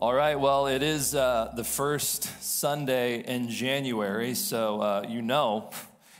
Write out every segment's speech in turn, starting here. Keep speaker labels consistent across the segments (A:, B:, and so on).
A: All right, well, it is uh, the first Sunday in January, so uh, you know,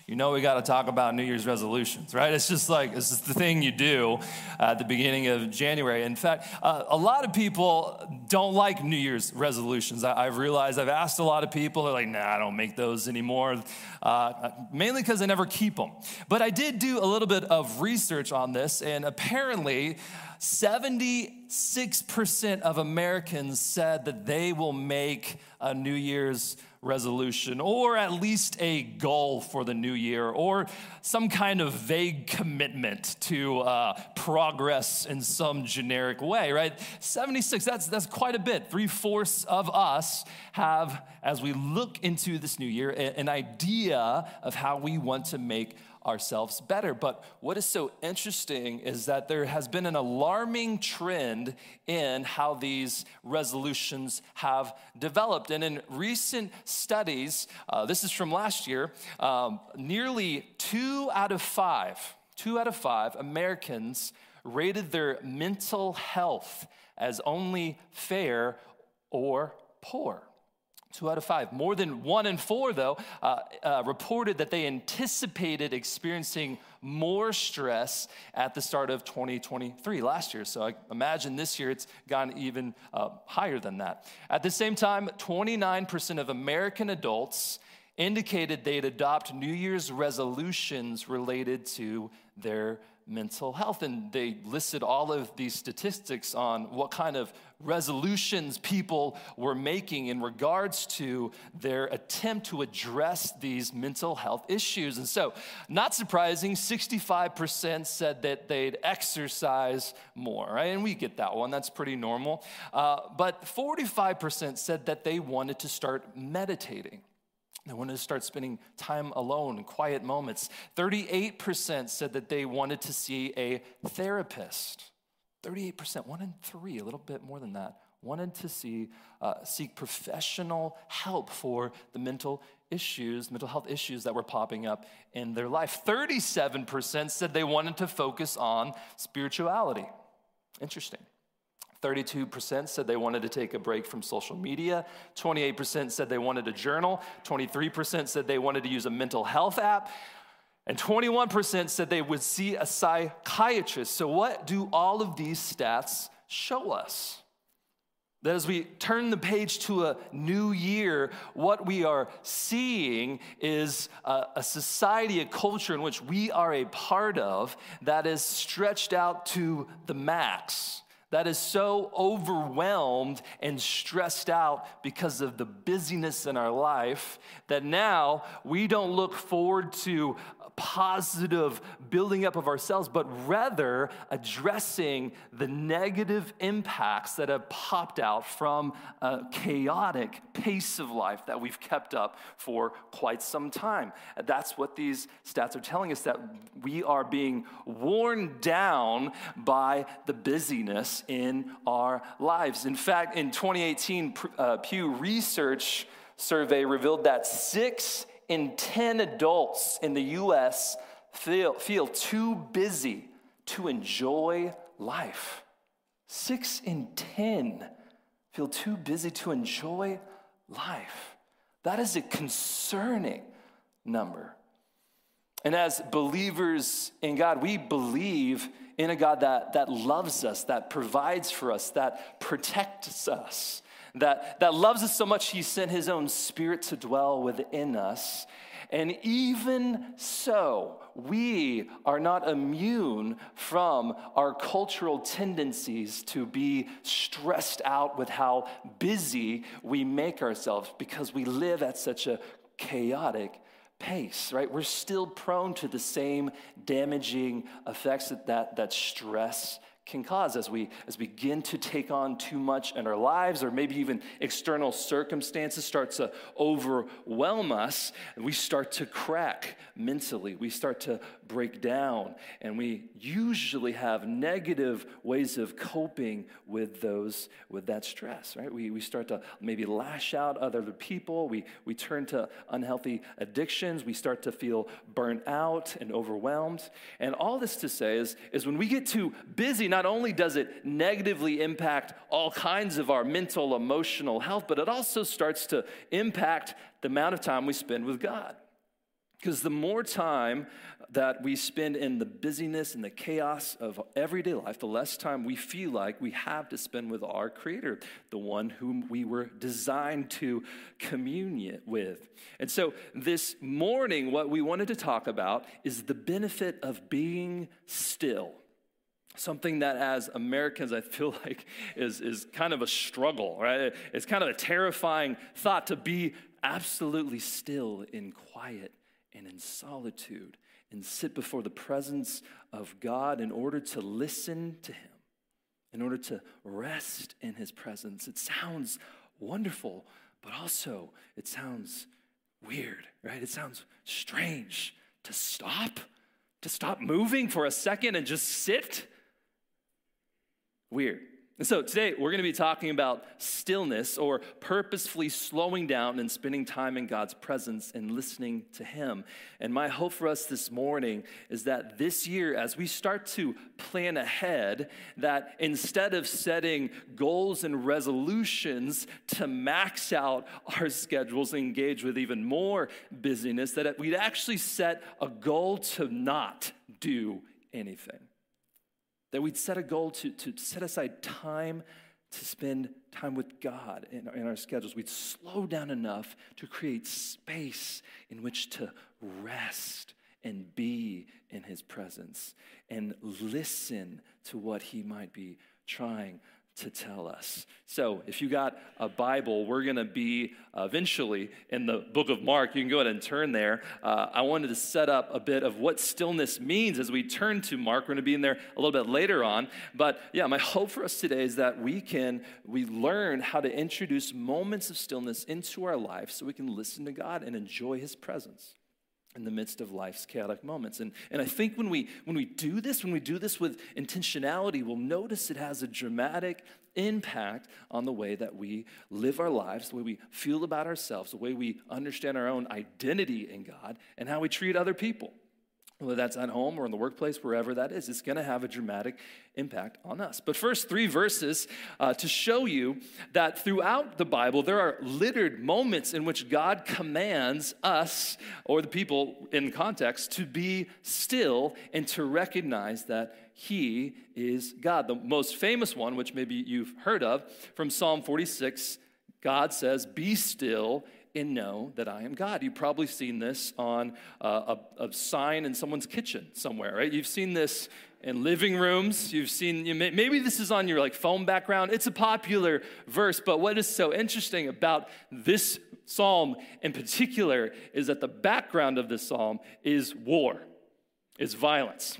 A: you know we got to talk about New Year's resolutions, right? It's just like, it's the thing you do at the beginning of January. In fact, uh, a lot of people don't like New Year's resolutions. I, have realized I've asked a lot of people, they're like, nah, I don't make those anymore, uh, mainly because I never keep them. But I did do a little bit of research on this, and apparently, 76% of Americans said that they will make a New Year's resolution or at least a goal for the new year or some kind of vague commitment to uh, progress in some generic way, right? 76, that's, that's quite a bit. Three fourths of us have, as we look into this new year, an idea of how we want to make ourselves better. But what is so interesting is that there has been an alarming trend in how these resolutions have developed. And in recent studies, uh, this is from last year, um, nearly two out of five, two out of five Americans rated their mental health as only fair or poor. Two out of five. More than one in four, though, uh, uh, reported that they anticipated experiencing more stress at the start of 2023 last year. So I imagine this year it's gone even uh, higher than that. At the same time, 29% of American adults indicated they'd adopt New Year's resolutions related to their mental health. And they listed all of these statistics on what kind of resolutions people were making in regards to their attempt to address these mental health issues. And so, not surprising, 65% said that they'd exercise more, right? And we get that one, that's pretty normal. Uh, but 45% said that they wanted to start meditating. They wanted to start spending time alone, quiet moments. 38% said that they wanted to see a therapist. 38%, one in three, a little bit more than that, wanted to see, uh, seek professional help for the mental issues, mental health issues that were popping up in their life. 37% said they wanted to focus on spirituality. Interesting. 32% said they wanted to take a break from social media. 28% said they wanted a journal. 23% said they wanted to use a mental health app. And 21% said they would see a psychiatrist. So, what do all of these stats show us? That as we turn the page to a new year, what we are seeing is a, a, society, a culture in which we are a part of that is stretched out to the max that is so overwhelmed and stressed out because of the busyness in our life that now we don't look forward to positive building up of ourselves, but rather addressing the negative impacts that have popped out from a chaotic pace of life that we've kept up for quite some time. That's what these stats are telling us that we are being worn down by the busyness in our lives. In fact, in 2018, uh, Pew Research survey revealed that six in 10 adults in the US feel, feel too busy to enjoy life. Six in 10 feel too busy to enjoy life. That is a concerning number. And as believers in God, we believe in a God that, that loves us, that provides for us, that protects us, that, that loves us so much, he sent his own spirit to dwell within us. And even so, we are not immune from our cultural tendencies to be stressed out with how busy we make ourselves because we live at such a chaotic pace, right? We're still prone to the same damaging effects that, that, that stress can cause as we as we begin to take on too much in our lives or maybe even external circumstances start to overwhelm us and we start to crack mentally we start to break down. And we usually have negative ways of coping with those, with that stress, right? We, we start to maybe lash out at other people. We, we turn to unhealthy addictions. We start to feel burnt out and overwhelmed. And all this to say is, is when we get too busy, not only does it negatively impact all kinds of our mental, emotional health, but it also starts to impact the amount of time we spend with God. Because the more time that we spend in the busyness and the chaos of everyday life, the less time we feel like we have to spend with our Creator, the one whom we were designed to commune with. And so this morning, what we wanted to talk about is the benefit of being still something that as Americans I feel like is, is kind of a struggle, right? It's kind of a terrifying thought to be absolutely still in quiet and in solitude and sit before the presence of God in order to listen to Him, in order to rest in His presence. It sounds wonderful, but also it sounds weird, right? It sounds strange to stop, to stop moving for a second and just sit. Weird. And so today we're going to be talking about stillness or purposefully slowing down and spending time in God's presence and listening to Him. And my hope for us this morning is that this year, as we start to plan ahead, that instead of setting goals and resolutions to max out our schedules and engage with even more busyness, that we'd actually set a goal to not do anything. That we'd set a goal to, to set aside time to spend time with God in, in our schedules. We'd slow down enough to create space in which to rest and be in His presence and listen to what He might be trying to tell us. So, if you got a Bible, we're going to be eventually in the book of Mark. You can go ahead and turn there. Uh, I wanted to set up a bit of what stillness means as we turn to Mark. We're going to be in there a little bit later on. But yeah, my hope for us today is that we can we learn how to introduce moments of stillness into our life so we can listen to God and enjoy his presence in the midst of life's chaotic moments. And, and I think when we, when we do this, when we do this with intentionality, we'll notice it has a dramatic impact on the way that we live our lives, the way we feel about ourselves, the way we understand our own identity in God, and how we treat other people whether that's at home or in the workplace, wherever that is, it's going to have a dramatic impact on us. But first, three verses uh, to show you that throughout the Bible, there are littered moments in which God commands us, or the people in context, to be still and to recognize that He is God. The most famous one, which maybe you've heard of, from Psalm 46, God says, Be still and know that I am God. You've probably seen this on uh, a, a, sign in someone's kitchen somewhere, right? You've seen this in living rooms. You've seen, you may, maybe this is on your like phone background. It's a popular verse, but what is so interesting about this psalm in particular is that the background of this psalm is war, is violence,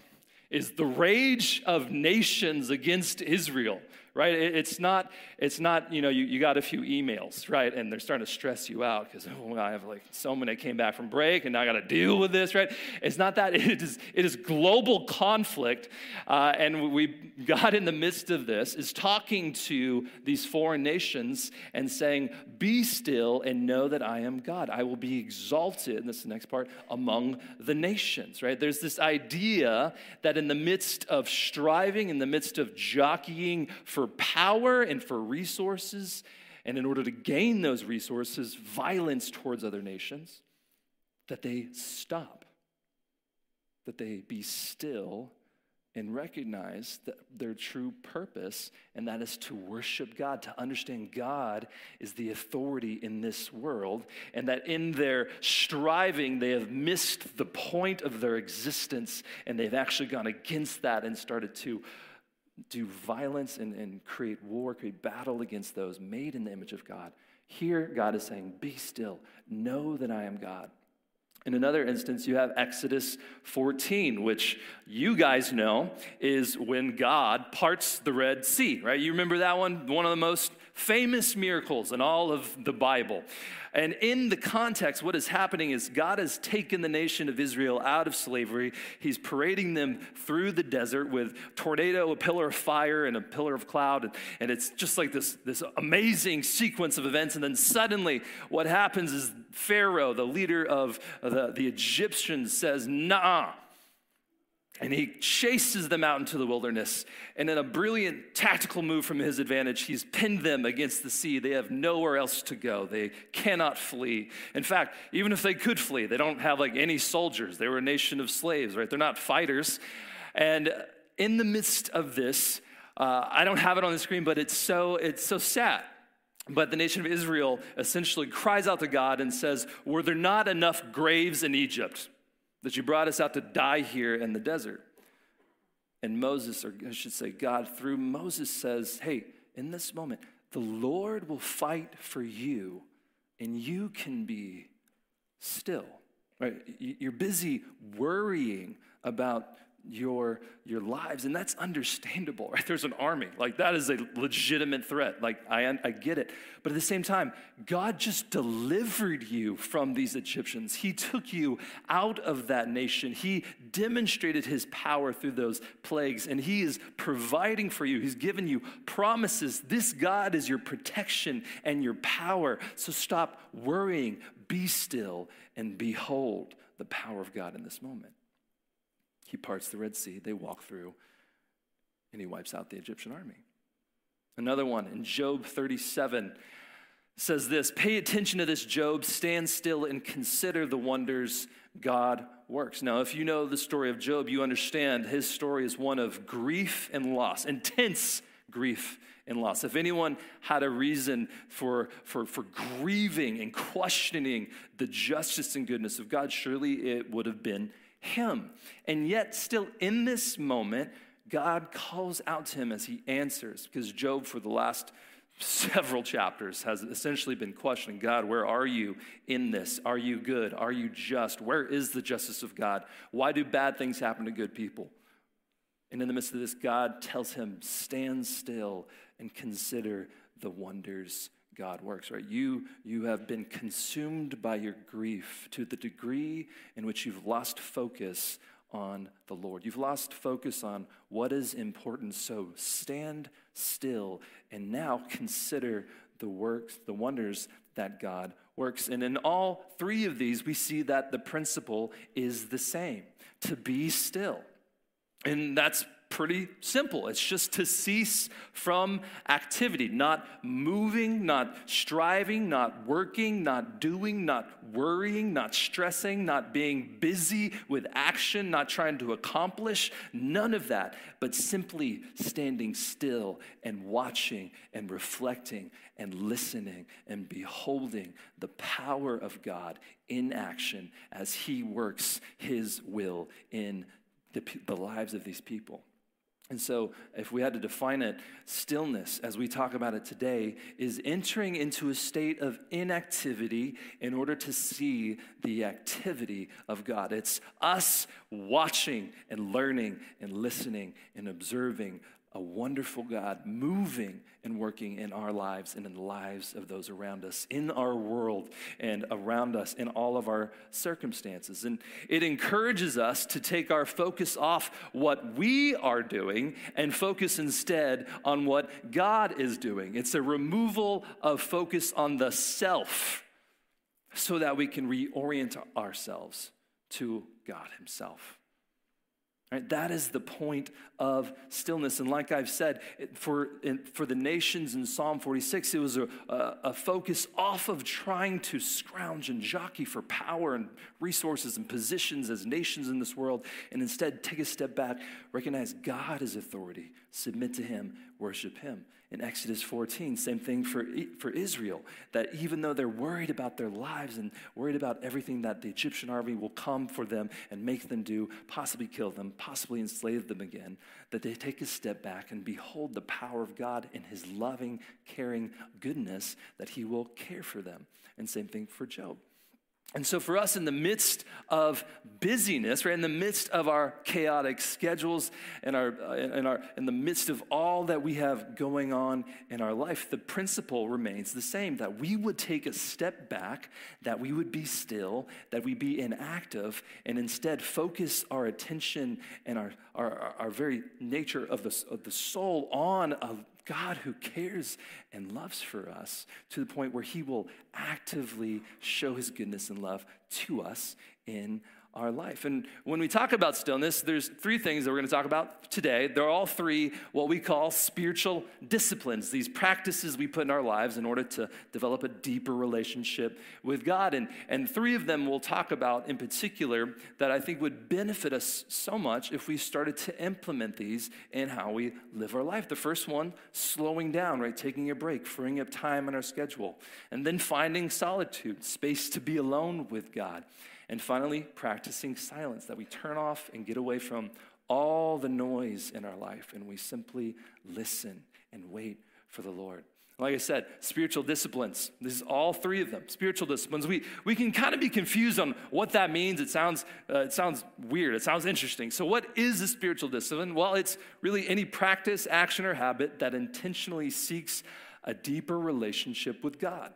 A: is the rage of nations against Israel right? It's not, it's not you know, you, you got a few emails, right? And they're starting to stress you out because, oh, I have like so many came back from break and now I got to deal with this, right? It's not that. It is, it is global conflict. Uh, and we, God, in the midst of this, is talking to these foreign nations and saying, Be still and know that I am God. I will be exalted, and this is the next part, among the nations, right? There's this idea that in the midst of striving, in the midst of jockeying for power and for resources, and in order to gain those resources, violence towards other nations, that they stop, that they be still and recognize that their true purpose, and that is to worship God, to understand God is the authority in this world, and that in their striving, they have missed the point of their existence, and they've actually gone against that and started to do violence and, and create war, create battle against those made in the image of God. Here, God is saying, Be still, know that I am God. In another instance, you have Exodus 14, which you guys know is when God parts the Red Sea, right? You remember that one? One of the most famous miracles in all of the Bible. And in the context, what is happening is God has taken the nation of Israel out of slavery. He's parading them through the desert with tornado, a pillar of fire, and a pillar of cloud. And, and it's just like this, this amazing sequence of events. And then suddenly, what happens is Pharaoh, the leader of the, the Egyptians, says, Nah and he chases them out into the wilderness. And in a brilliant tactical move from his advantage, he's pinned them against the sea. They have nowhere else to go. They cannot flee. In fact, even if they could flee, they don't have like any soldiers. They were a nation of slaves, right? They're not fighters. And in the midst of this, uh, I don't have it on the screen, but it's so it's so sad. But the nation of Israel essentially cries out to God and says, "Were there not enough graves in Egypt?" That you brought us out to die here in the desert. And Moses, or I should say, God through Moses says, Hey, in this moment, the Lord will fight for you, and you can be still. Right? You're busy worrying about your your lives and that's understandable right? There's an army. Like that is a legitimate threat. Like I, I get it. But at the same time god just delivered you from these egyptians. He took you out of that nation. He demonstrated his power through those plagues and he is providing for you. He's given you promises. This god is your protection and your power. So stop worrying. Be still and behold the power of god in this moment he parts the Red Sea, they walk through, and he wipes out the Egyptian army. Another one in Job 37 says this Pay attention to this, Job. Stand still and consider the wonders God works. Now, if you know the story of Job, you understand his story is one of grief and loss, intense grief and loss. If anyone had a reason for, for, for grieving and questioning the justice and goodness of God, surely it would have been him. And yet, still in this moment, God calls out to him as he answers, because Job, for the last several chapters, has essentially been questioning God, where are you in this? Are you good? Are you just? Where is the justice of God? Why do bad things happen to good people? And in the midst of this, God tells him, stand still and consider the wonders God works, right? You, you have been consumed by your grief to the degree in which you've lost focus on the Lord. You've lost focus on what is important. So stand still and now consider the works, the wonders that God works. And in all three of these, we see that the principle is the same to be still. And that's pretty simple. It's just to cease from activity, not moving, not striving, not working, not doing, not worrying, not stressing, not being busy with action, not trying to accomplish, none of that, but simply standing still and watching and reflecting and listening and beholding the power of God in action as He works His will in the, the lives of these people. And so, if we had to define it, stillness, as we talk about it today, is entering into a state of inactivity in order to see the activity of God. It's us watching and learning and listening and observing a wonderful God moving and working in our lives and in the lives of those around us, in our world and around us, in all of our circumstances. And it encourages us to take our focus off what we are doing and focus instead on what God is doing. It's a removal of focus on the self so that we can reorient ourselves to God Himself. Right? That is the point of stillness. And like I've said, for, for the nations in Psalm 46, it was a, a, focus off of trying to scrounge and jockey for power and resources and positions as nations in this world, and instead take a step back, recognize God is authority, submit to Him, worship Him in Exodus 14. Same thing for, for Israel, that even though they're worried about their lives and worried about everything that the Egyptian army will come for them and make them do, possibly kill them, possibly enslave them again, that they take a step back and behold the power of God in his loving, caring goodness, that he will care for them. And same thing for Job. And so, for us, in the midst of busyness, right, in the midst of our chaotic schedules, and our, uh, in, our, in the midst of all that we have going on in our life, the principle remains the same that we would take a step back, that we would be still, that we be inactive, and instead focus our attention and our, our, our very nature of the, of the soul on a God who cares and loves for us to the point where he will actively show his goodness and love to us in our life. And when we talk about stillness, there's three things that we're going to talk about today. They're all three what we call spiritual disciplines, these practices we put in our lives in order to develop a deeper relationship with God. And, and three of them we'll talk about in particular that I think would benefit us so much if we started to implement these in how we live our life. The first one, slowing down, right? Taking a break, freeing up time in our schedule. And then finding solitude, space to be alone with God. And finally, practicing silence, that we turn off and get away from all the noise in our life and we simply listen and wait for the Lord. Like I said, spiritual disciplines. This is all three of them. Spiritual disciplines. We, we can kind of be confused on what that means. It sounds, uh, it sounds weird. It sounds interesting. So, what is a spiritual discipline? Well, it's really any practice, action, or habit that intentionally seeks a deeper relationship with God.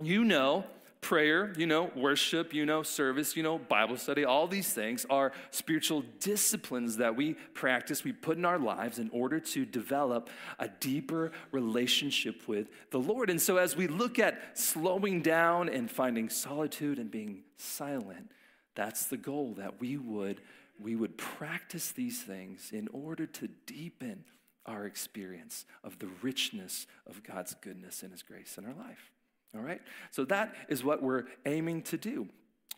A: You know prayer, you know, worship, you know, service, you know, Bible study, all these things are spiritual disciplines that we practice, we put in our lives in order to develop a deeper relationship with the Lord. And so as we look at slowing down and finding solitude and being silent, that's the goal that we would we would practice these things in order to deepen our experience of the richness of God's goodness and his grace in our life. All right? So that is what we're aiming to do.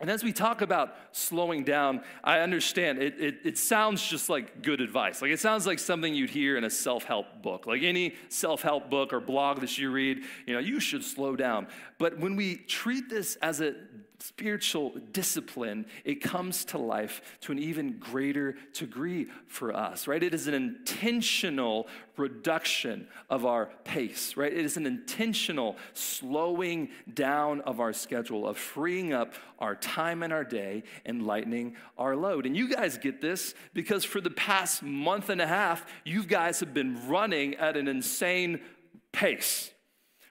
A: And as we talk about slowing down, I understand it, it, it, sounds just like good advice. Like it sounds like something you'd hear in a self help book. Like any self help book or blog that you read, you know, you should slow down. But when we treat this as a spiritual discipline, it comes to life to an even greater degree for us, right? It is an intentional reduction of our pace, right? It is an intentional slowing down of our schedule, of freeing up our time in our day and lightening our load. And you guys get this because for the past month and a half, you guys have been running at an insane pace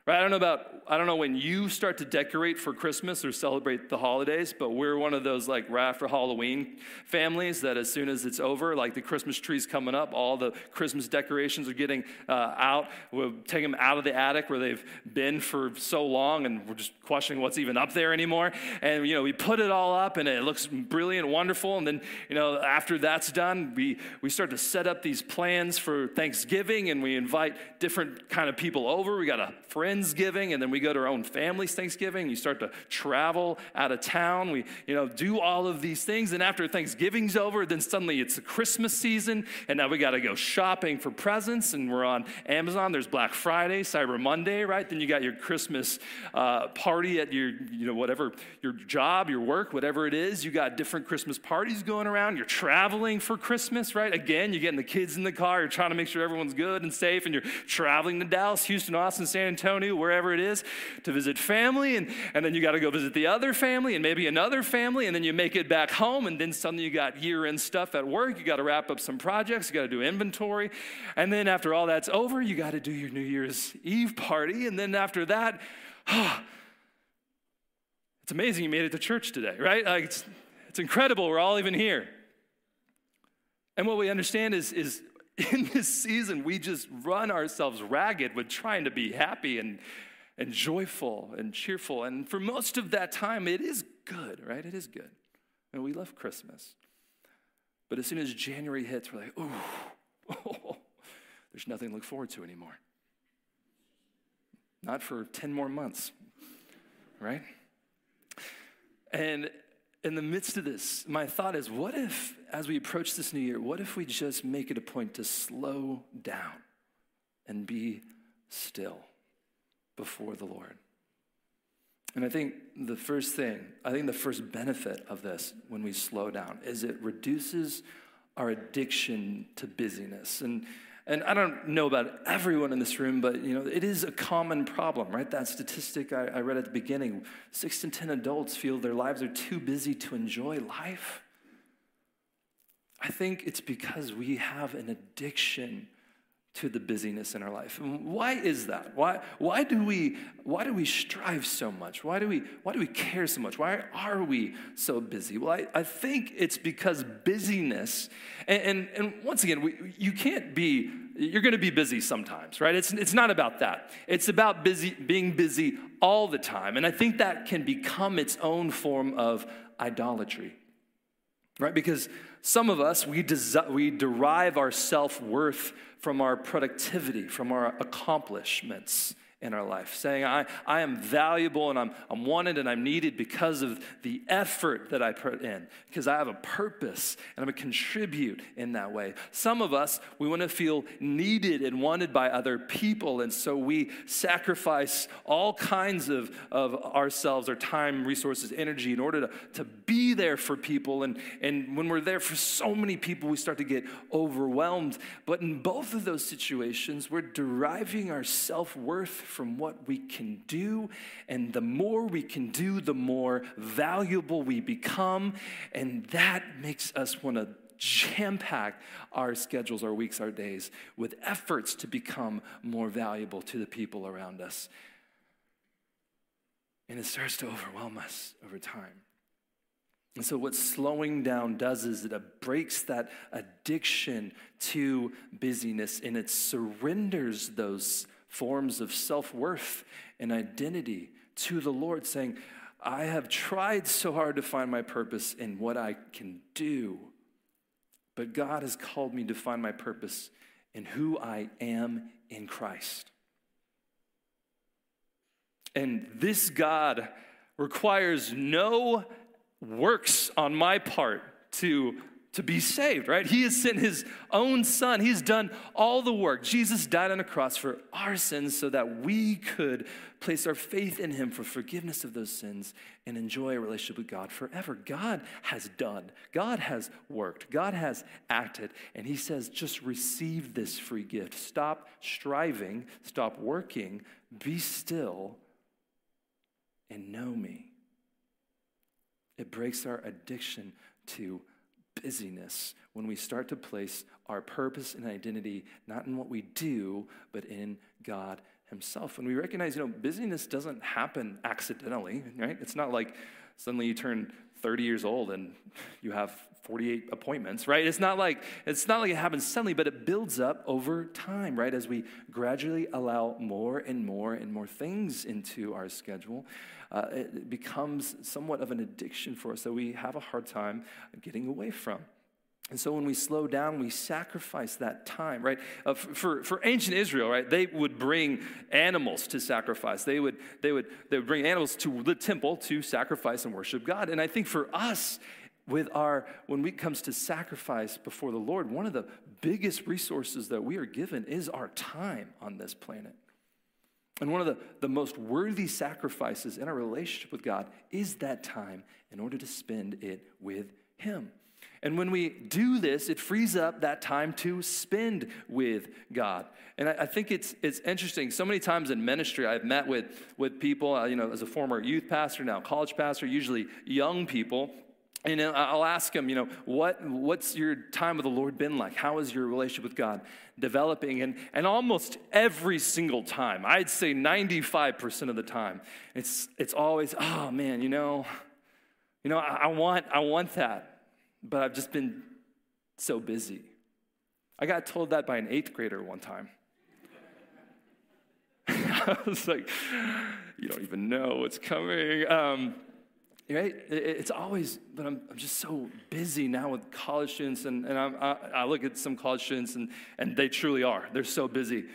A: Right? I don't know about I don't know when you start to decorate for Christmas or celebrate the holidays, but we're one of those like right after Halloween families that as soon as it's over, like the Christmas tree's coming up, all the Christmas decorations are getting uh, out. We'll take them out of the attic where they've been for so long, and we're just questioning what's even up there anymore. And you know, we put it all up, and it looks brilliant, wonderful. And then you know, after that's done, we we start to set up these plans for Thanksgiving, and we invite different kind of people over. We got a friend Friendsgiving, and then we go to our own family's Thanksgiving. You start to travel out of town. We, you know, do all of these things. And after Thanksgiving's over, then suddenly it's the Christmas season, and now we got to go shopping for presents, and we're on Amazon. There's Black Friday, Cyber Monday, right? Then you got your Christmas uh, party at your, you know, whatever, your job, your work, whatever it is. You got different Christmas parties going around. You're traveling for Christmas, right? Again, you're getting the kids in the car. You're trying to make sure everyone's good and safe, and you're traveling to Dallas, Houston, Austin, San Antonio wherever it is, to visit family. And, and then you got to go visit the other family and maybe another family. And then you make it back home. And then suddenly you got year end stuff at work. You got to wrap up some projects. You got to do inventory. And then after all that's over, you got to do your New Year's Eve party. And then after that, oh, it's amazing you made it to church today, right? Like it's, it's incredible we're all even here. And what we understand is, is in this season, we just run ourselves ragged with trying to be happy and, and joyful and cheerful. And for most of that time, it is good, right? It is good. And we love Christmas. But as soon as January hits, we're like, oh, oh there's nothing to look forward to anymore. Not for 10 more months, right? And in the midst of this, my thought is what if, as we approach this new year, what if we just make it a point to slow down and be still before the Lord? And I think the first thing, I think the first benefit of this when we slow down is it reduces our addiction to busyness. And
B: And I don't know about everyone in this room, but you know, it is a common problem, right? That statistic I, I read at the beginning six in 10 adults feel their lives are too busy to enjoy life. I think it's because we have an addiction to the busyness in our life. Why is that? Why, why, do we, why do we strive so much? Why do, we, why do we care so much? Why are we so busy? Well, I, I think it's because busyness, and, and, and once again, we, you can't be, you're to be busy sometimes, right? It's, it's not about that. It's about busy, being busy all the time. And I think that can become its own form of idolatry, right? Because some of us, we, desi- we derive our self worth from our productivity, from our accomplishments in our life, saying, I, I am valuable and I'm, I'm wanted and I'm needed because of the effort that I put in, because I have a purpose and I'm going to contribute in that way. Some of us, we want to feel needed and wanted by other people, and so we sacrifice all kinds of, of ourselves, our time, resources, energy in order to, to be there for people. And, and when we're there for so many people, we start to get overwhelmed. But in both of those situations, we're deriving our self worth from what we can do. And the more we can do, the more valuable we become. And that makes us want to jam pack our schedules, our weeks, our days with efforts to become more valuable to the people around us. And it starts to overwhelm us over time. And so, what slowing down does is it breaks that addiction to busyness and it surrenders those forms of self worth and identity to the Lord, saying, I have tried so hard to find my purpose in what I can do, but God has called me to find my purpose in who I am in Christ. And this God requires no works on my part to to be saved, right? He has sent his own son. He's done all the work. Jesus died on a cross for our sins so that we could place our faith in him for forgiveness of those sins and enjoy a relationship with God forever. God has done, God has worked, God has acted. And he says, just receive this free gift. Stop striving, stop working, be still, and know me. It breaks our addiction to busyness when we start to place our purpose and identity not in what we do, but in God Himself. When we recognize, you know, busyness doesn't happen accidentally, right? It's not like suddenly you turn 30 years old and you have 48 appointments, right? It's not like it's not like it happens suddenly, but it builds up over time, right? As we gradually allow more and more and more things into our schedule, uh, it becomes somewhat of an addiction for us that we have a hard time getting away from. And so when we slow down, we sacrifice that time, right? Uh, for, for ancient Israel, right, they would bring animals to sacrifice. They would, they, would, they would bring animals to the temple to sacrifice and worship God. And I think for us, with our, when it comes to sacrifice before the Lord, one of the biggest resources that we are given is our time on this planet. And one of the, the most worthy sacrifices in our relationship with God is that time in order to spend it with Him. And when we do this, it frees up that time to spend with God. And I, I, think it's, it's interesting. So many times in ministry, I've met with, with people, uh, you know, as a former youth pastor, now college pastor, usually young people. And I'll ask him, you know, what, what's your time with the Lord been like? How is your relationship with God developing? And, and almost every single time, I'd say 95% of the time, it's, it's always, oh man, you know, you know, I, I want, I want that, but I've just been so busy. I got told that by an eighth grader one time. I was like, you don't even know what's coming. Um, right? It's always, but I'm, I'm just so busy now with college students, and, and I, I look at some college students, and, and they truly are. They're so busy.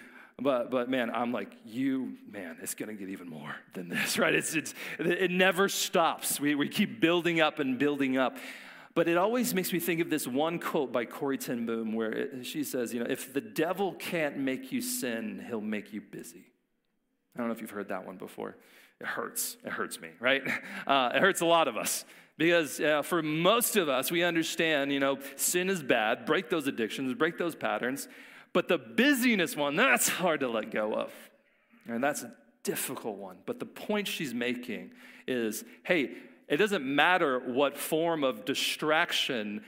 B: But, but man, I'm like, you, man, it's going to get even more than this, right? It's, it's, it never stops. We, we keep building up and building up. But it always makes me think of this one quote by Corrie ten Boom where it, she says, you know, if the devil can't make you sin, he'll make you busy. I don't know if you've heard that one before it hurts. It hurts me, right? Uh, it hurts a lot of us because uh, for most of us, we understand, you know, sin is bad, break those addictions, break those patterns. But the busyness one, that's hard to let go of. And that's a difficult one. But the point she's making is hey, it doesn't matter what form of distraction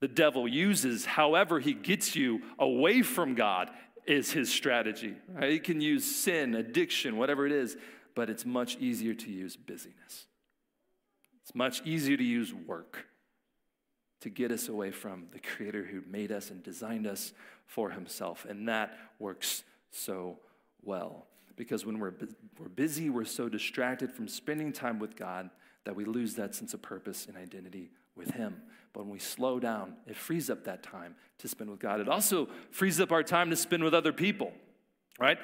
B: the devil uses, however, he gets you away from God is his strategy. Right? He can use sin, addiction, whatever it is, but it's much easier to use busyness. It's much easier to use work to get us away from the Creator who made us and designed us for Himself. And that works so well. Because when we're, we're busy, we're so distracted from spending time with God that we lose that sense of purpose and identity with Him. But when we slow down, it frees up that time to spend with God. It also frees up our time to spend with other people, right?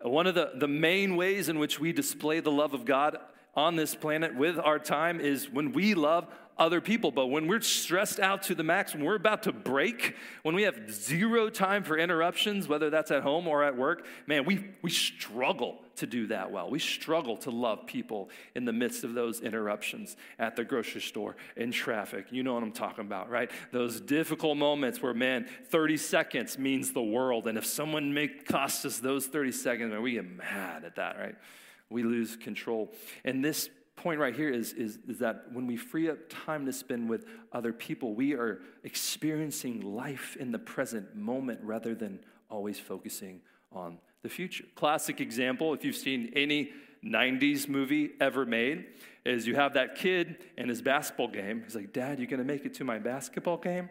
B: One of the, the main ways in which we display the love of God on this planet with our time is when we love other people. But when we're stressed out to the max, when we're about to break, when we have zero time for interruptions, whether that's at home or at work, man, we, we struggle to do that well. We struggle to love people in the midst of those interruptions at the grocery store, in traffic. You know what I'm talking about, right? Those difficult moments where, man, 30 seconds means the world. And if someone make, costs us those 30 seconds, man, we get mad at that, right? We lose control. And this point right here is, is, is that when we free up time to spend with other people, we are experiencing life in the present moment rather than always focusing on the future. Classic example, if you've seen any 90s movie ever made, is you have that kid in his basketball game. He's like, Dad, you gonna make it to my basketball game?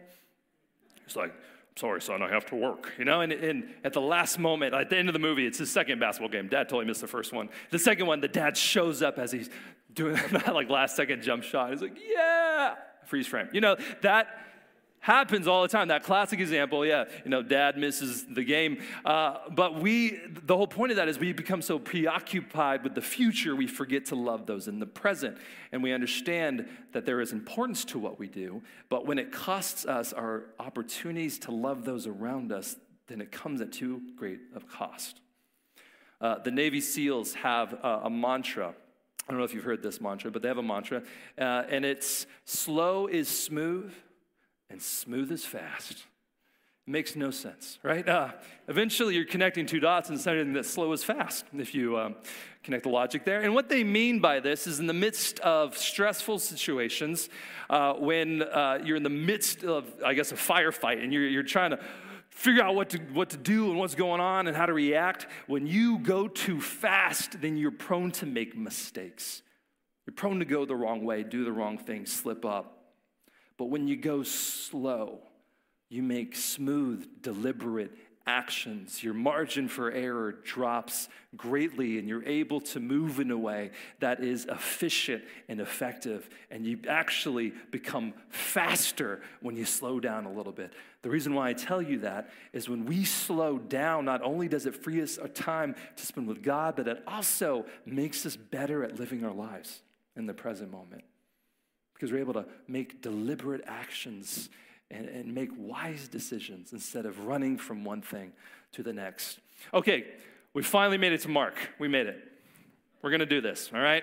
B: He's like, sorry, son, I have to work. You know, and, and at the last moment, at the end of the movie, it's his second basketball game. Dad totally missed the first one. The second one, the dad shows up as he's doing that like last second jump shot. He's like, yeah, freeze frame. You know, that happens all the time. That classic example, yeah, you know, dad misses the game. Uh, but we, the whole point of that is we become so preoccupied with the future, we forget to love those in the present. And we understand that there is importance to what we do. But when it costs us our opportunities to love those around us, then it comes at too great of cost. Uh, the Navy SEALs have a, a mantra I don't know if you've heard this mantra, but they have a mantra, uh, and it's slow is smooth and smooth is fast. It makes no sense, right? Uh, eventually, you're connecting two dots and something that slow is fast if you um, connect the logic there. And what they mean by this is in the midst of stressful situations, uh, when uh, you're in the midst of, I guess, a firefight and you're, you're trying to figure out what to, what to do and what's going on and how to react. When you go too fast, then you're prone to make mistakes. You're prone to go the wrong way, do the wrong thing, slip up. But when you go slow, you make smooth, deliberate actions. Your margin for error drops greatly, and you're able to move in a way that is efficient and effective. And you actually become faster when you slow down a little bit. The reason why I tell you that is when we slow down, not only does it free us our time to spend with God, but it also makes us better at living our lives in the present moment. Because we're able to make deliberate actions and, and make wise decisions instead of running from one thing to the next. Okay, we finally made it to Mark. We made it. We're going to do this, all right?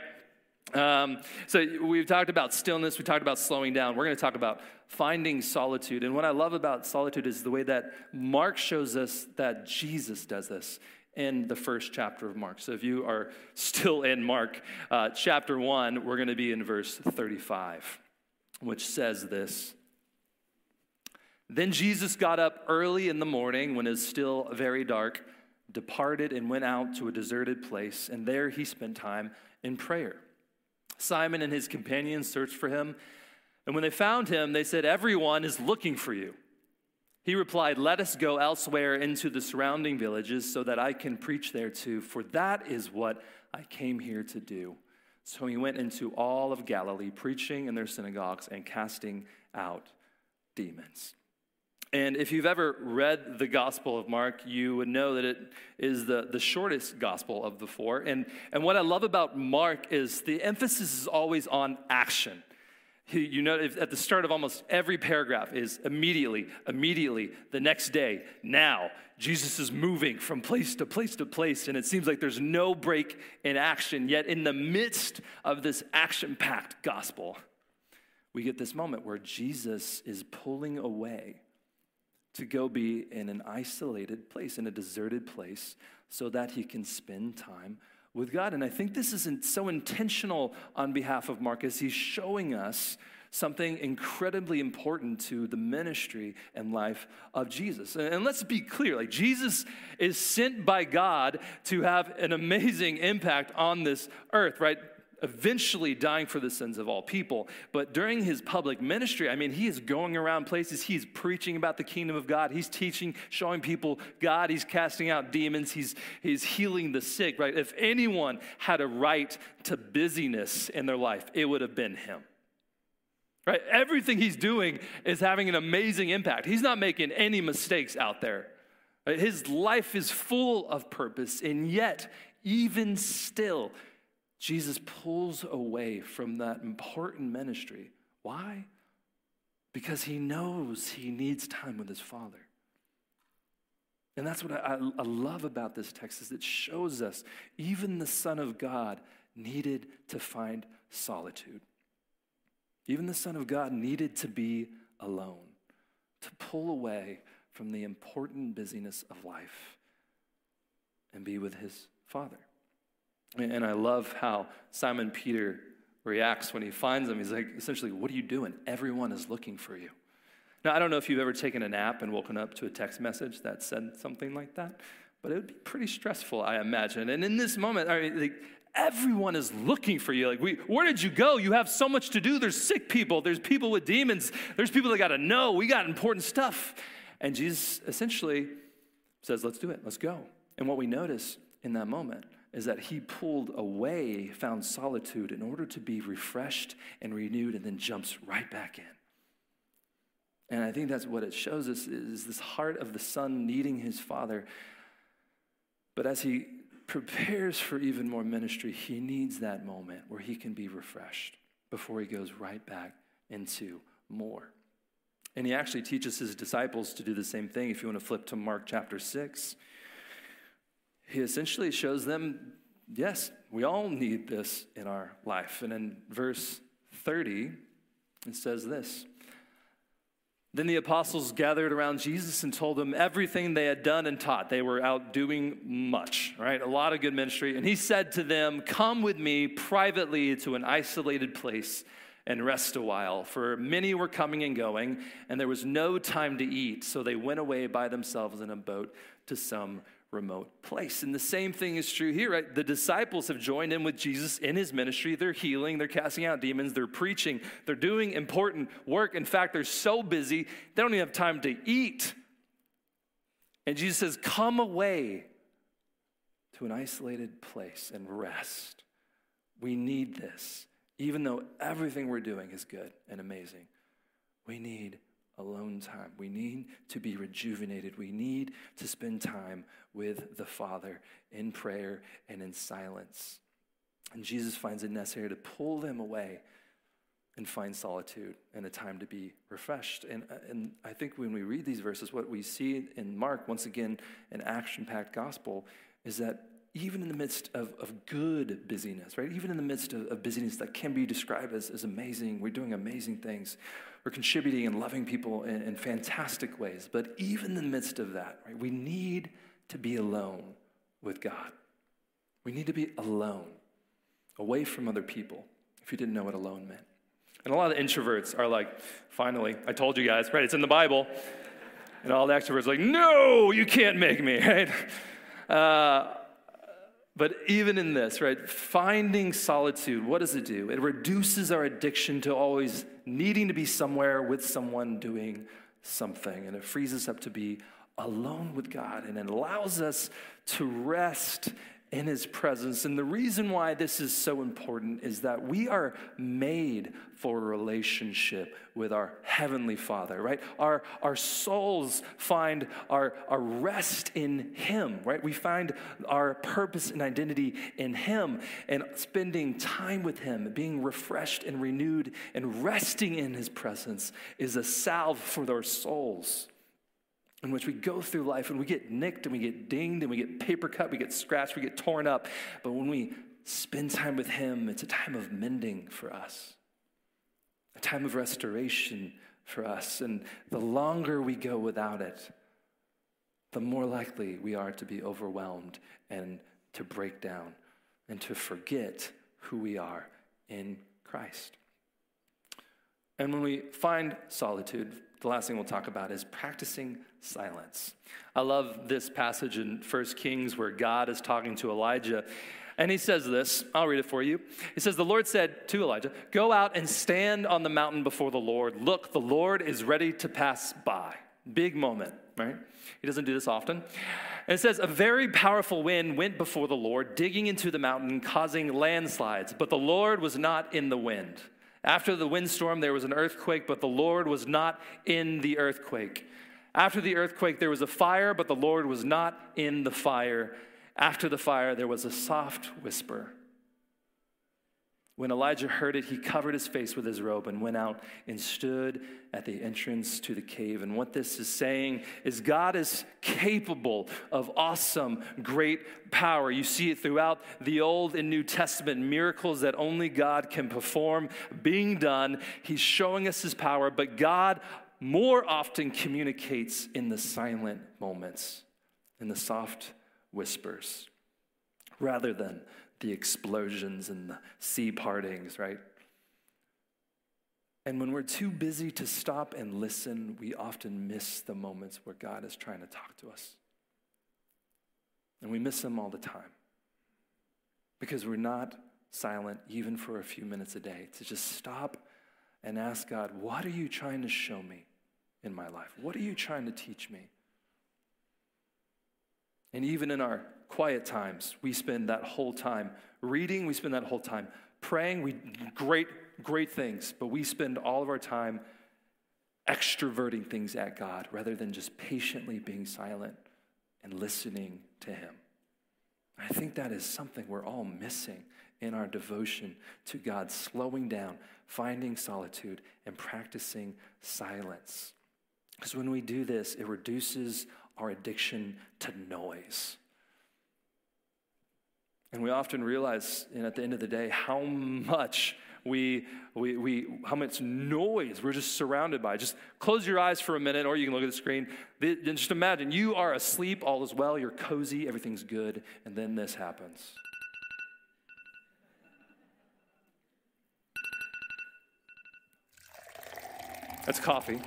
B: Um, so we've talked about stillness, we talked about slowing down. We're going to talk about finding solitude. And what I love about solitude is the way that Mark shows us that Jesus does this in the first chapter of Mark. So if you are still in Mark uh, chapter 1, we're going to be in verse 35, which says this. Then Jesus got up early in the morning when it was still very dark, departed, and went out to a deserted place, and there he spent time in prayer. Simon and his companions searched for him, and when they found him, they said, Everyone is looking for you. He replied, Let us go elsewhere into the surrounding villages so that I can preach there too, for that is what I came here to do. So he went into all of Galilee, preaching in their synagogues and casting out demons. And if you've ever read the Gospel of Mark, you would know that it is the, the shortest gospel of the four. And, and what I love about Mark is the emphasis is always on action. You know, at the start of almost every paragraph is immediately, immediately, the next day, now. Jesus is moving from place to place to place, and it seems like there's no break in action. Yet, in the midst of this action packed gospel, we get this moment where Jesus is pulling away to go be in an isolated place, in a deserted place, so that he can spend time with God. And I think this isn't so intentional on behalf of Mark as he's showing us something incredibly important to the ministry and life of Jesus. And let's be clear like, Jesus is sent by God to have an amazing impact on this earth, right? Eventually dying for the sins of all people. But during his public ministry, I mean, he is going around places, he's preaching about the kingdom of God, he's teaching, showing people God, he's casting out demons, he's, he's healing the sick, right? If anyone had a right to busyness in their life, it would have been him. Right? Everything he's doing is having an amazing impact. He's not making any mistakes out there. His life is full of purpose, and yet, even still, Jesus pulls away from that important ministry. Why? Because he knows he needs time with his Father. And that's what I, I, love about this text is it shows us even the Son of God needed to find solitude. Even the Son of God needed to be alone, to pull away from the important busyness of life and be with his Father. And I love how Simon Peter reacts when he finds him. He's like, essentially, what are you doing? Everyone is looking for you. Now, I don't know if you've ever taken a nap and woken up to a text message that said something like that, but it would be pretty stressful, I imagine. And in this moment, I mean, like, everyone is looking for you. Like, we, where did you go? You have so much to do. There's sick people, there's people with demons, there's people that got to know. We got important stuff. And Jesus essentially says, let's do it, let's go. And what we notice in that moment is that he pulled away, found solitude in order to be refreshed and renewed, and then jumps right back in. And I think that's what it shows us is this heart of the son needing his father. But as he prepares for even more ministry, he needs that moment where he can be refreshed before he goes right back into more. And he actually teaches his disciples to do the same thing. If you want to flip to Mark chapter 6, he essentially shows them yes, we all need this in our life. And in verse 30, it says this Then the apostles gathered around Jesus and told him everything they had done and taught. They were out doing much, right? A lot of good ministry. And he said to them, Come with me privately to an isolated place and rest a while. For many were coming and going, and there was no time to eat. So they went away by themselves in a boat to some remote place. And the same thing is true here, right? The disciples have joined in with Jesus in his ministry. They're healing, they're casting out demons, they're preaching, they're doing important work. In fact, they're so busy, they don't even have time to eat. And Jesus says, Come away to an isolated place and rest. We need this. Even though everything we're doing is good and amazing, we need alone time. We need to be rejuvenated. We need to spend time with the Father in prayer and in silence. And Jesus finds it necessary to pull them away and find solitude and a time to be refreshed. And, uh, and I think when we read these verses, what we see in Mark, once again, an action packed gospel, is that even in the midst of, of good busyness, right? Even in the midst of, of busyness that can be described as, as amazing, we're doing amazing things. We're contributing and loving people in, in fantastic ways. But even in the midst of that, right, we need to be alone with God. We need to be alone, away from other people, if you didn't know what alone meant. And a lot of introverts are like, finally, I told you guys, right? It's in the Bible. And all the extroverts are like, no, you can't make me, right? Uh, but even in this, right, finding solitude, what does it do? It reduces our addiction to always needing to be somewhere with someone doing something. And it frees us up to be alone with God and it allows us to rest in his presence. And the reason why this is so important is that we are made for a relationship with our heavenly Father, right? Our, our souls find our, our rest in him, right? We find our purpose and identity in him and spending time with him, being refreshed and renewed and resting in his presence is a salve for our souls in which we go through life and we get nicked and we get dinged and we get paper cut, we get scratched, we get torn up. But when we spend time with Him, it's a time of mending for us, a time of restoration for us. And the longer we go without it, the more likely we are to be overwhelmed and to break down and to forget who we are in Christ. And when we find solitude, the last thing we'll talk about is practicing silence. I love this passage in 1 Kings where God is talking to Elijah. And he says this, I'll read it for you. He says, The Lord said to Elijah, Go out and stand on the mountain before the Lord. Look, the Lord is ready to pass by. Big moment, right? He doesn't do this often. And it says, A very powerful wind went before the Lord, digging into the mountain, causing landslides. But the Lord was not in the wind. After the windstorm, there was an earthquake, but the Lord was not in the earthquake. After the earthquake, there was a fire, but the Lord was not in the fire. After the fire, there was a soft whisper. When Elijah heard it, he covered his face with his robe and went out and stood at the entrance to the cave. And what this is saying is God is capable of awesome, great power. You see it throughout the Old and New Testament miracles that only God can perform being done. He's showing us his power, but God more often communicates in the silent moments, in the soft whispers, rather than the explosions and the sea partings, right? And when we're too busy to stop and listen, we often miss the moments where God is trying to talk to us. And we miss them all the time because we're not silent even for a few minutes a day to just stop and ask God, What are you trying to show me in my life? What are you trying to teach me? And even in our quiet times, we spend that whole time reading, we spend that whole time praying. We great, great things, but we spend all of our time extroverting things at God rather than just patiently being silent and listening to Him. I think that is something we're all missing in our devotion to God, slowing down, finding solitude, and practicing silence. Because when we do this, it reduces our addiction to noise. And we often realize, and at the end of the day, how much we, we, we, how much noise we're just surrounded by. Just close your eyes for a minute, or you can look at the screen. And just imagine you are asleep, all is well, you're cozy, everything's good, and then this happens. That's coffee.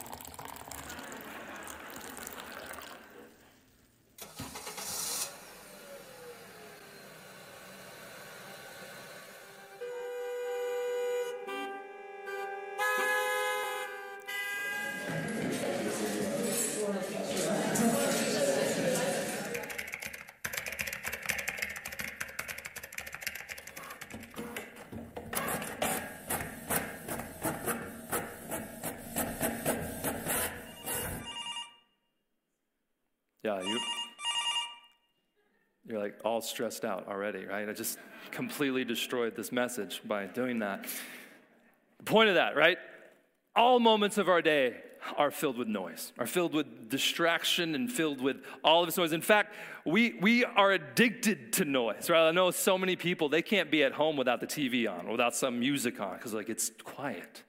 B: Stressed out already, right? I just completely destroyed this message by doing that. The point of that, right? All moments of our day are filled with noise, are filled with distraction and filled with all of this noise. In fact, we, we are addicted to noise, right? I know so many people, they can't be at home without the TV on, without some music on, because like it's quiet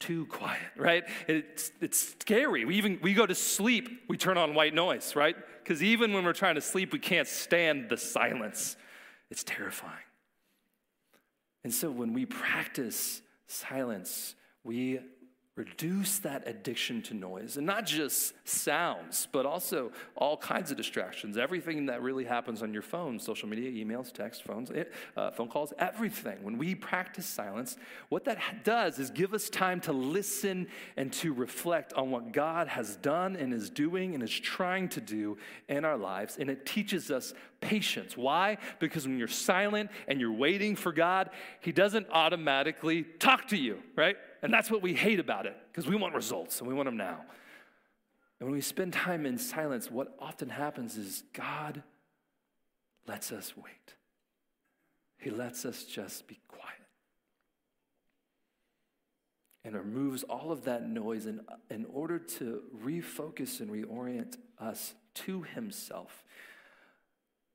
B: too quiet, right? It's, it's scary. We even we go to sleep, we turn on white noise, right? Because even when we're trying to sleep, we can't stand the silence. It's terrifying. And so when we practice silence, we reduce that addiction to noise and not just sounds but also all kinds of distractions. Everything that really happens on your phone social media emails text phones uh, phone calls everything. When we practice silence what that does is give us time to listen and to reflect on what god has done and is doing and is trying to do in our lives and it teaches us patience. Why? Because when you're silent and you're waiting for god he doesn't automatically talk to you right and that's what we hate about it, because we want results and we want them now. And when we spend time in silence, what often happens is God lets us wait. He lets us just be quiet and removes all of that noise in, in order to refocus and reorient us to Himself.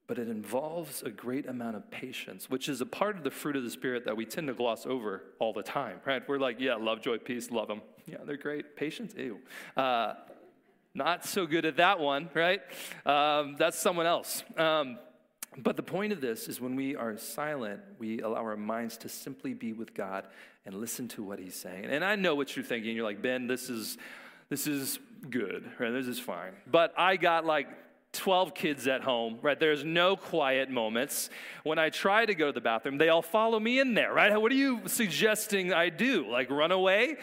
B: But it involves a great amount of patience, which is a part of the fruit of the Spirit that we tend to gloss over all the time, right? We're like, yeah, love, joy, peace, love them. Yeah, they're great. Patience, ew. Uh, not so good at that one, right? Um, that's someone else. Um, but the point of this is when we are silent, we allow our minds to simply be with God and listen to what He's saying. And I know what you're thinking. You're like, Ben, this is this is good, right? This is fine. But I got like 12 kids at home, right? There's no quiet moments. When I try to go to the bathroom, they all follow me in there, right? What are you suggesting I do? Like run away?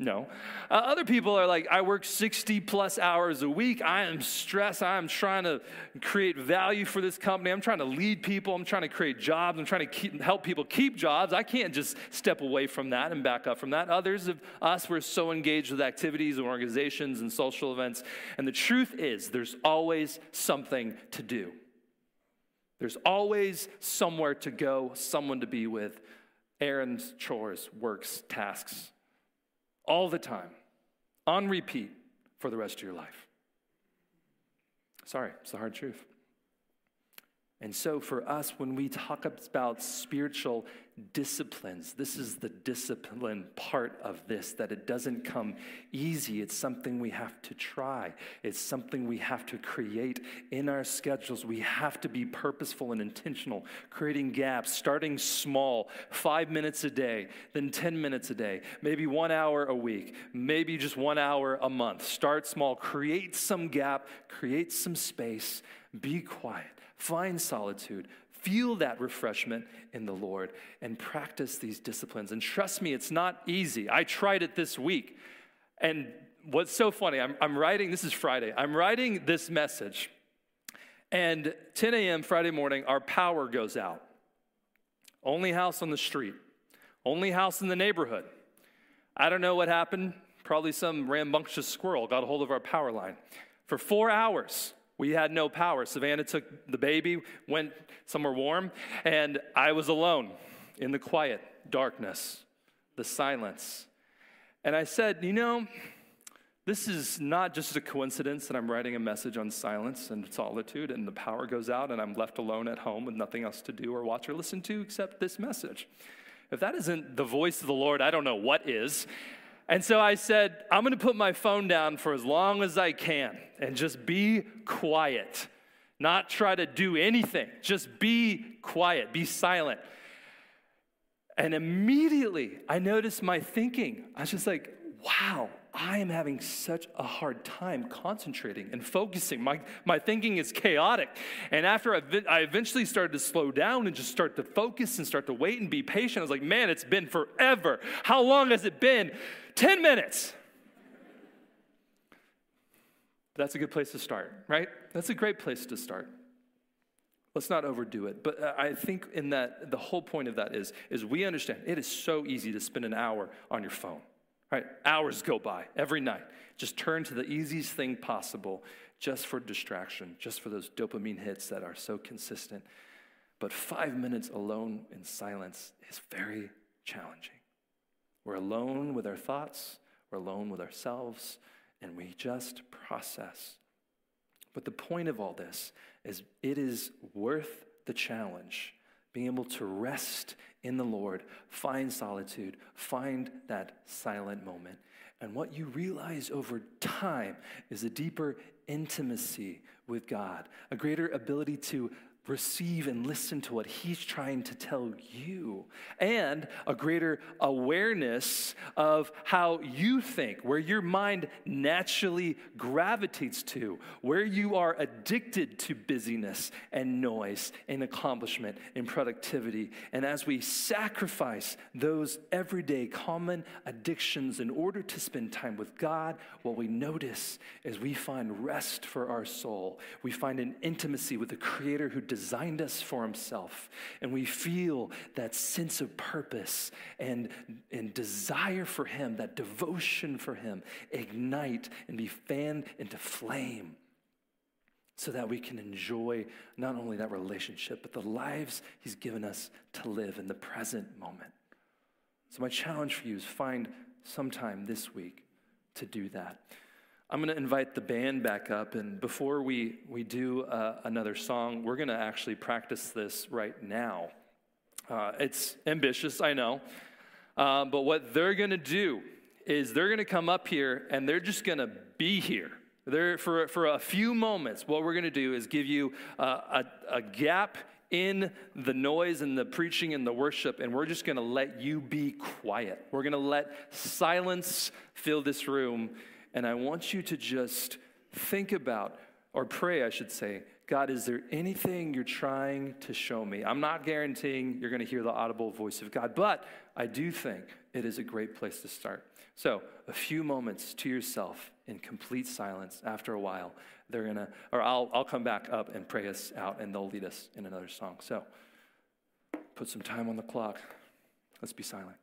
B: No. Uh, other people are like, I work 60 plus hours a week. I am stressed. I'm trying to create value for this company. I'm trying to lead people. I'm trying to create jobs. I'm trying to keep, help people keep jobs. I can't just step away from that and back up from that. Others of us, we're so engaged with activities and organizations and social events. And the truth is, there's always something to do. There's always somewhere to go, someone to be with, errands, chores, works, tasks all the time, on repeat for the rest of your life. Sorry, it's the hard truth. And so, for us, when we talk about spiritual disciplines, this is the discipline part of this, that it doesn't come easy. It's something we have to try, it's something we have to create in our schedules. We have to be purposeful and intentional, creating gaps, starting small, five minutes a day, then 10 minutes a day, maybe one hour a week, maybe just one hour a month. Start small, create some gap, create some space, be quiet Find solitude, feel that refreshment in the Lord, and practice these disciplines. And trust me, it's not easy. I tried it this week. And what's so funny, I'm, I'm writing, this is Friday, I'm writing this message. And 10 a.m. Friday morning, our power goes out. Only house on the street, only house in the neighborhood. I don't know what happened. Probably some rambunctious squirrel got a hold of our power line. For four hours, we had no power. Savannah took the baby, went somewhere warm, and I was alone in the quiet, darkness, the silence. And I said, You know, this is not just a coincidence that I'm writing a message on silence and solitude, and the power goes out, and I'm left alone at home with nothing else to do or watch or listen to except this message. If that isn't the voice of the Lord, I don't know what is. And so I said, I'm going to put my phone down for as long as I can and just be quiet, not try to do anything, just be quiet, be silent. And immediately I noticed my thinking. I was just like, wow, I am having such a hard time concentrating and focusing. My, my thinking is chaotic. And after I, I eventually started to slow down and just start to focus and start to wait and be patient, I was like, man, it's been forever. How long has it been? 10 minutes. That's a good place to start, right? That's a great place to start. Let's not overdo it. But uh, I think in that the whole point of that is, is we understand it is so easy to spend an hour on your phone. Right? Hours go by every night. Just turn to the easiest thing possible just for distraction, just for those dopamine hits that are so consistent. But five minutes alone in silence is very challenging. We're alone with our thoughts, we're alone with ourselves, and we just process. But the point of all this is it is worth the challenge being able to rest in the Lord, find solitude, find that silent moment. And what you realize over time is a deeper intimacy with God, a greater ability to receive and listen to what he's trying to tell you, and a greater awareness of how you think, where your mind naturally gravitates to, where you are addicted to busyness and noise and accomplishment and productivity. And as we sacrifice those everyday common addictions in order to spend time with God, what we notice is we find rest for our soul. We find an intimacy with the Creator who designed us for himself. And we feel that sense of purpose and, and desire for him, that devotion for him, ignite and be fanned into flame so that we can enjoy not only that relationship, but the lives he's given us to live in the present moment. So, my challenge for you is find some time this week to do that. I'm going to invite the band back up. And before we, we do uh, another song, we're going to actually practice this right now. Uh, it's ambitious, I know. Uh, but what they're going to do is they're going to come up here and they're just going to be here. There, for, for a few moments, what we're going to do is give you a, a gap in the noise and the preaching and the worship, and we're just going to let you be quiet. We're going to let silence fill this room, and I want you to just think about, or pray, I should say, God, is there anything you're trying to show me? I'm not guaranteeing you're going to hear the audible voice of God, but I do think it is a great place to start. So, a few moments to yourself in complete silence. After a while, they're going to, or I'll, I'll come back up and pray us out, and they'll lead us in another song. So, put some time on the clock. Let's be silent.